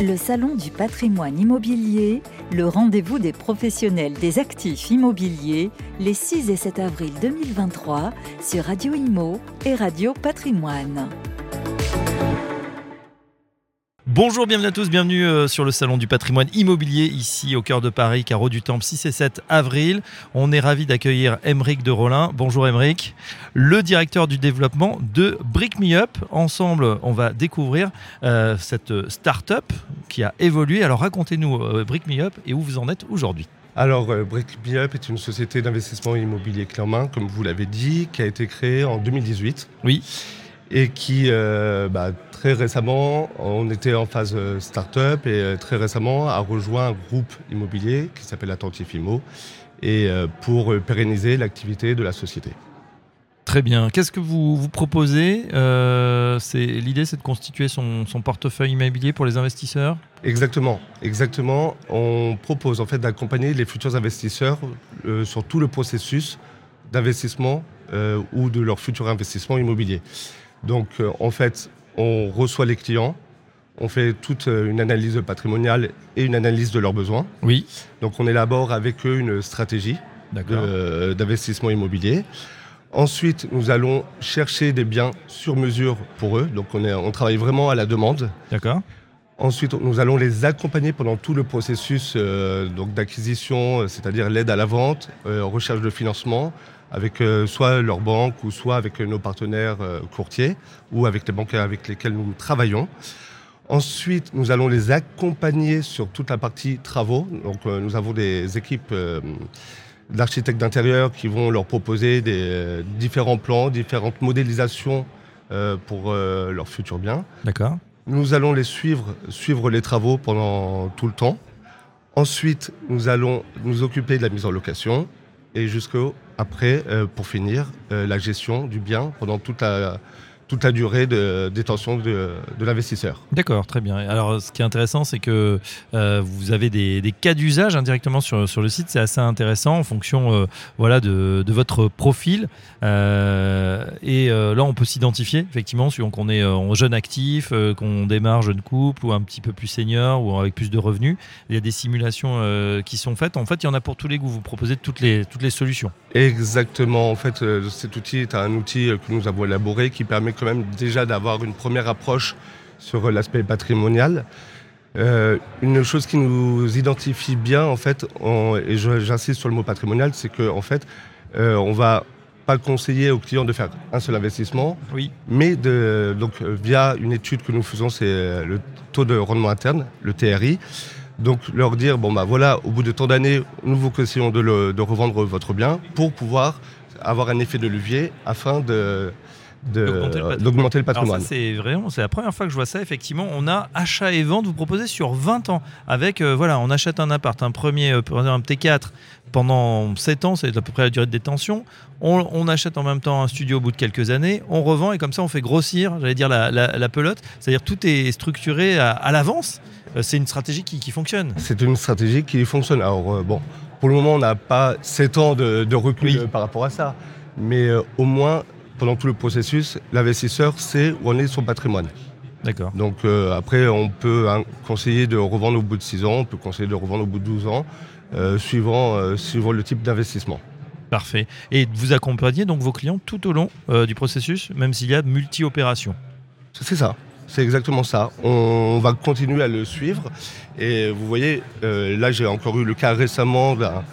Le Salon du patrimoine immobilier, le rendez-vous des professionnels des actifs immobiliers, les 6 et 7 avril 2023 sur Radio Imo et Radio Patrimoine. Bonjour, bienvenue à tous, bienvenue euh, sur le salon du patrimoine immobilier ici au cœur de Paris, carreau du Temple, 6 et 7 avril. On est ravi d'accueillir Emeric de Rollin. Bonjour Emeric, le directeur du développement de Brick Me Up. Ensemble, on va découvrir euh, cette start-up qui a évolué. Alors racontez-nous euh, Brick Me Up et où vous en êtes aujourd'hui. Alors, euh, Brick Me Up est une société d'investissement immobilier clé en main, comme vous l'avez dit, qui a été créée en 2018 Oui, et qui, euh, bah, très récemment, on était en phase euh, start-up et euh, très récemment a rejoint un groupe immobilier qui s'appelle Attentif Immo et euh, pour pérenniser l'activité de la société. très bien. Qu'est-ce que vous vous proposez Euh, L'idée, c'est de constituer son, son portefeuille immobilier pour les investisseurs? Exactement, exactement. On propose en fait d'accompagner les futurs investisseurs sur tout le processus d'investissement euh, ou de leur futur investissement immobilier. Donc euh, en fait, on reçoit les clients, on fait toute euh, une analyse patrimoniale et une analyse de leurs besoins. Oui, Donc on élabore avec eux une stratégie de- d'investissement immobilier. Ensuite, nous allons chercher des biens sur mesure pour eux. Donc on, est, on travaille vraiment à la demande. D'accord. Ensuite, nous allons les accompagner pendant tout le processus euh, d'acquisition, euh, c'est-à-dire l'aide à la vente, euh, recherche de financement, avec euh, soit leur banque ou soit avec nos partenaires euh, courtiers ou avec les banques avec lesquels nous travaillons. Ensuite, nous allons les accompagner sur toute la partie travaux. Donc, euh, nous avons des équipes d'architectes d'intérieur qui vont leur proposer des différents plans, différentes modélisations pour leurs futurs biens. D'accord. Nous allons les suivre, suivre les travaux pendant tout le temps. Ensuite, nous allons nous occuper de la mise en location et jusqu'au après, euh, pour finir, euh, la gestion du bien pendant toute la, toute la durée de détention de, de l'investisseur. D'accord, très bien. Alors, ce qui est intéressant, c'est que euh, vous avez des, des cas d'usage indirectement sur, sur le site. C'est assez intéressant en fonction euh, voilà, de, de votre profil. Euh, et là, on peut s'identifier, effectivement, suivant qu'on est jeune actif, qu'on démarre jeune couple ou un petit peu plus senior ou avec plus de revenus. Il y a des simulations qui sont faites. En fait, il y en a pour tous les goûts. Vous proposez toutes les, toutes les solutions. Exactement. En fait, cet outil est un outil que nous avons élaboré qui permet quand même déjà d'avoir une première approche sur euh, l'aspect patrimonial. Euh, une chose qui nous identifie bien, en fait, et j'insiste sur le mot patrimonial, c'est qu'en en fait, euh, on va pas conseiller aux clients de faire un seul investissement, Oui. mais de, donc, euh, via une étude que nous faisons, c'est le taux de rendement interne, le TRI. Donc leur dire, bon bah voilà, au bout de tant d'années, nous vous conseillons de, le- de revendre votre bien pour pouvoir avoir un effet de levier afin de- D'augmenter le patrimoine. le c'est vraiment, c'est la première fois que je vois ça. Effectivement, on a achat et vente. Vous proposez sur 20 ans. Avec, euh, voilà, on achète un appart, un premier, euh, un T4 pendant 7 ans, c'est à peu près la durée de détention. On, on achète en même temps un studio au bout de quelques années. On revend et comme ça, on fait grossir, j'allais dire, la, la- la pelote. C'est-à-dire tout est structuré à, à l'avance. Euh, c'est une stratégie qui, qui fonctionne. C'est une stratégie qui fonctionne. Alors euh, bon, pour le moment, on n'a pas 7 ans de, de recul Oui. par rapport à ça, mais au moins, pendant tout le processus, l'investisseur sait où en est son patrimoine. D'accord. Donc euh, après, on peut hein, conseiller de revendre au bout de 6 ans, on peut conseiller de revendre au bout de 12 ans, euh, suivant, euh, suivant le type d'investissement. Parfait. Et vous accompagnez donc vos clients tout au long du processus, même s'il y a multi-opérations? C'est ça, c'est exactement ça. On va continuer à le suivre. Et vous voyez, là j'ai encore eu le cas récemment d'un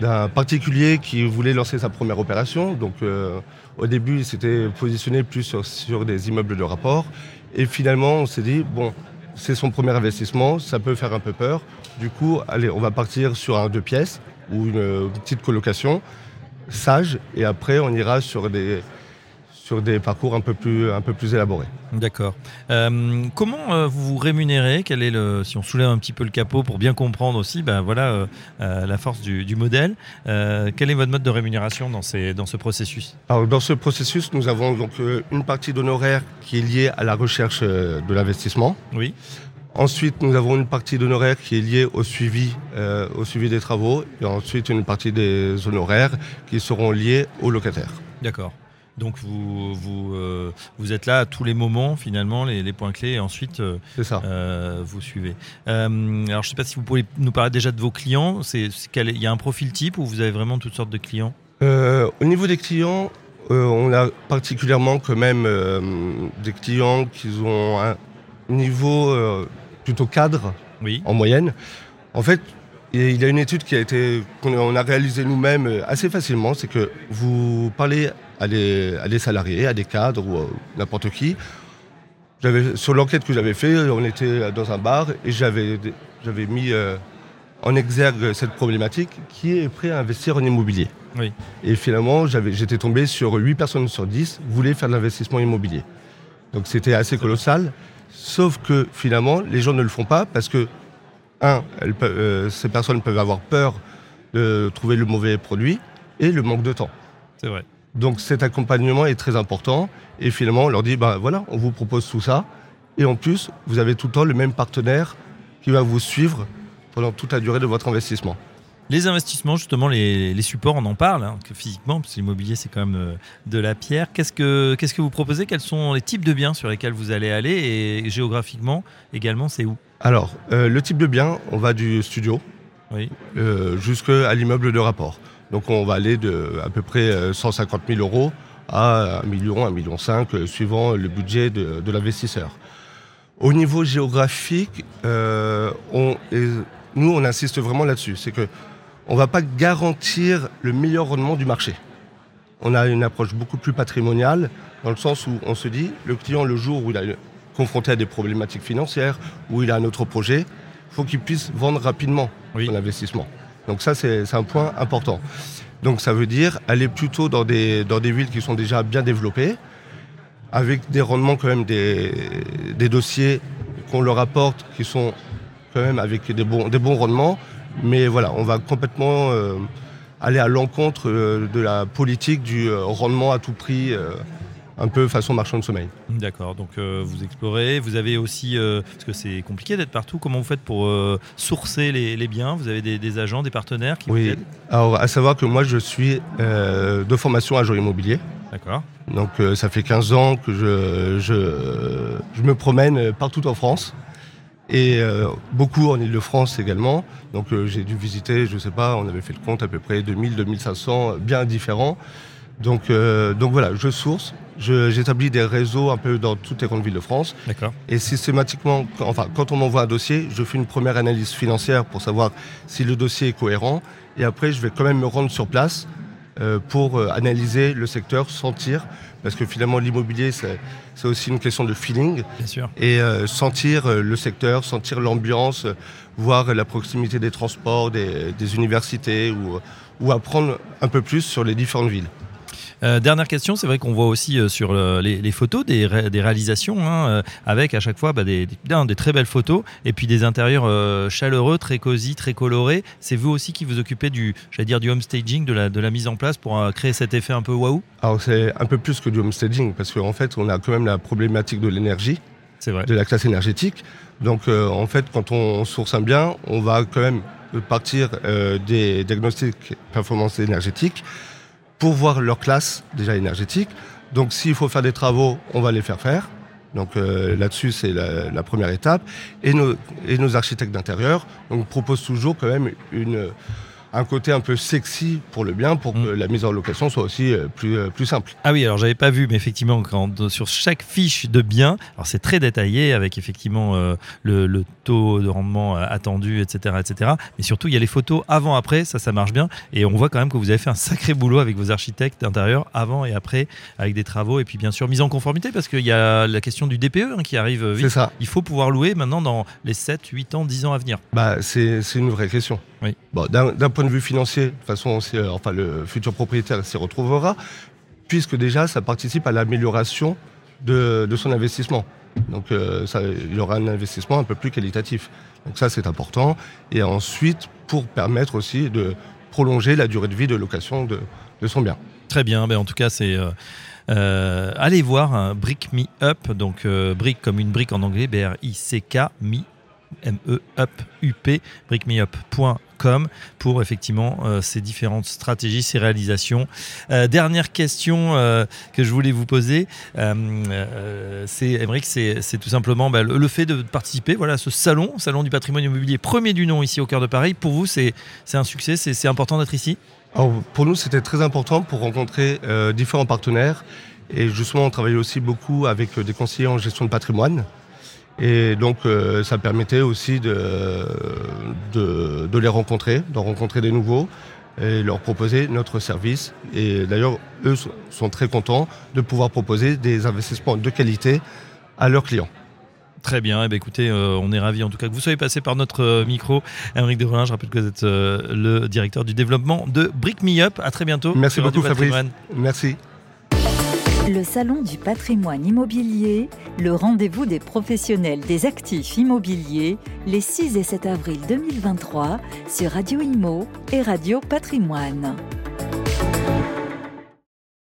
d'un particulier qui voulait lancer sa première opération. Donc euh, au début, il s'était positionné plus sur, sur des immeubles de rapport. Et finalement, on s'est dit, bon, c'est son premier investissement, ça peut faire un peu peur. Du coup, allez, on va partir sur un deux pièces ou une petite colocation sage. Et après, on ira sur des, sur des parcours un peu plus, un peu plus élaborés. D'accord. Euh, comment euh, vous vous rémunérez? Quel est le, si on soulève un petit peu le capot pour bien comprendre aussi, ben voilà euh, la force du, du modèle. Quel est votre mode de rémunération dans, ces, dans ce processus? Alors, dans ce processus, nous avons donc une partie d'honoraires qui est liée à la recherche de l'investissement. Oui. Ensuite, nous avons une partie d'honoraires qui est liée au suivi, au suivi des travaux. Et ensuite, une partie des honoraires qui seront liés aux locataires. D'accord. Donc vous, vous, euh, vous êtes là à tous les moments, finalement, les, les points clés, et ensuite euh, ça. euh, vous suivez. Alors je ne sais pas si vous pouvez nous parler déjà de vos clients. Il y a un profil type ou vous avez vraiment toutes sortes de clients? Au niveau des clients, on a particulièrement quand même des clients qui ont un niveau plutôt cadre Oui. en moyenne. En fait, il y a une étude qui a été qu'on a- réalisée nous-mêmes assez facilement, c'est que vous parlez à des, à des salariés, à des cadres ou euh, n'importe qui. Sur l'enquête que j'avais fait, on était dans un bar et j'avais, mis euh, en exergue cette problématique qui est prêt à investir en immobilier. Oui. Et finalement, j'étais tombé sur 8 personnes sur 10 voulaient faire de l'investissement immobilier. Donc c'était assez colossal. Sauf que finalement, les gens ne le font pas parce que, un, elles peuvent- euh, ces personnes peuvent avoir peur de trouver le mauvais produit et le manque de temps. C'est vrai. Donc cet accompagnement est très important. Et finalement, on leur dit, ben voilà, on vous propose tout ça. Et en plus, vous avez tout le temps le même partenaire qui va vous suivre pendant toute la durée de votre investissement. Les investissements, justement, les, les supports, on en parle, hein, que physiquement, parce que l'immobilier, c'est quand même euh, de la pierre. Qu'est-ce que, qu'est-ce que vous proposez? Quels sont les types de biens sur lesquels vous allez aller? Et géographiquement, également, c'est où? Alors, euh, le type de bien, on va du studio Oui. euh, jusqu'à l'immeuble de rapport. Donc on va aller de à peu près euh, 150 000 euros à 1 million, 1 million 5, euh, suivant le budget de, de l'investisseur. Au niveau géographique, euh, on, nous on insiste vraiment là-dessus, c'est que on va pas garantir le meilleur rendement du marché. On a une approche beaucoup plus patrimoniale, dans le sens où on se dit, le client, le jour où il est confronté à des problématiques financières, où il a un autre projet, il faut qu'il puisse vendre rapidement Oui. son investissement. Donc ça, c'est un point important. Donc ça veut dire aller plutôt dans des, dans des villes qui sont déjà bien développées, avec des rendements quand même des, des dossiers qu'on leur apporte qui sont quand même avec des bons, des bons rendements. Mais voilà, on va complètement euh, aller à l'encontre euh, de la politique du euh, rendement à tout prix, un peu façon marchand de sommeil. D'accord, donc euh, vous explorez. Vous avez aussi, euh, parce que c'est compliqué d'être partout, comment vous faites pour euh, sourcer les, les biens? Vous avez des, des agents, des partenaires qui vous Oui, aident? Alors à savoir que moi je suis de formation agent immobilier. D'accord. Donc ça fait 15 ans que je, je, je me promène partout en France et euh, beaucoup en Ile-de-France également. Donc euh, j'ai dû visiter, je sais pas, on avait fait le compte à peu près 2000, 2500 bien différents. Donc, euh, donc voilà, je source, je- j'établis des réseaux un peu dans toutes les grandes villes de France D'accord. et systématiquement, enfin quand on m'envoie un dossier, je fais une première analyse financière pour savoir si le dossier est cohérent et après je vais quand même me rendre sur place euh, pour euh, analyser le secteur, sentir, parce que finalement l'immobilier c'est c'est aussi une question de feeling Bien sûr. et euh, sentir euh, le secteur, sentir l'ambiance, euh, voir la proximité des transports, des, des universités ou, ou apprendre un peu plus sur les différentes villes. Euh, dernière question, c'est vrai qu'on voit aussi euh, sur euh, les, les photos des, ré- des réalisations, hein, euh, avec à chaque fois bah, des, des- bien, des très belles photos, et puis des intérieurs chaleureux, très cosy, très colorés. C'est vous aussi qui vous occupez du, j'allais dire, du home staging, de la, de la mise en place pour créer cet effet un peu waouh? Alors c'est un peu plus que du homestaging parce qu'en fait on a quand même la problématique de l'énergie. Vrai. de la classe énergétique. Donc en fait, quand on source un bien, on va quand même partir des diagnostics performance énergétique pour voir leur classe déjà énergétique. Donc s'il faut faire des travaux, on va les faire faire. Donc euh, là-dessus, c'est la, première étape. Et nos, et nos architectes d'intérieur proposent toujours quand même une, un côté un peu sexy pour le bien, pour Mm. que la mise en location soit aussi euh, plus, euh, plus simple. Ah oui, alors j'avais pas vu, mais effectivement, quand, sur chaque fiche de bien, alors c'est très détaillé avec effectivement euh, le, le taux de rendement attendu, etc., etc. Mais surtout, il y a les photos avant-après, ça, ça marche bien. Et on voit quand même que vous avez fait un sacré boulot avec vos architectes d'intérieur, avant et après, avec des travaux, et puis bien sûr mise en conformité, parce qu'il y a la question du DPE hein, qui arrive C'est vite. ça. Il faut pouvoir louer maintenant dans les 7, 8 ans, 10 ans à venir. Bah, c'est c'est une vraie question. Oui. Bon, D'un d'un point de vue financier, de toute façon, euh, enfin, le futur propriétaire s'y retrouvera, puisque déjà, ça participe à l'amélioration de, son investissement. Donc, euh, ça, il aura un investissement un peu plus qualitatif. Donc ça, c'est important. Et ensuite, pour permettre aussi de prolonger la durée de vie de location de, son bien. Très bien, ben en tout cas c'est... euh, euh, allez voir un Brick Me Up, donc euh, brick comme une brique en anglais, B-R-I-C-K, me, M-E, up, U-P, brickmeup.com. pour effectivement ces différentes stratégies, ces réalisations. dernière question que je voulais vous poser, c'est Emmerich, c'est tout simplement bah, le, fait de participer voilà, à ce salon, salon du patrimoine immobilier premier du nom ici au cœur de Paris. Pour vous, c'est un succès, c'est important d'être ici? Pour nous, c'était très important pour rencontrer différents partenaires et justement, on travaillait aussi beaucoup avec des conseillers en gestion de patrimoine. Et donc, euh, ça permettait aussi de, de, les rencontrer, de rencontrer des nouveaux et leur proposer notre service. Et d'ailleurs, eux sont très contents de pouvoir proposer des investissements de qualité à leurs clients. Très bien, eh bien écoutez, euh, on est ravis en tout cas que vous soyez passé par notre euh, micro. Émeric Devrelin, je rappelle que vous êtes le directeur du développement de Brick Me Up. À très bientôt. Merci beaucoup Fabrice. Merci. Le Salon du patrimoine immobilier, le rendez-vous des professionnels des actifs immobiliers, les 6 et 7 avril 2023 sur Radio Immo et Radio Patrimoine.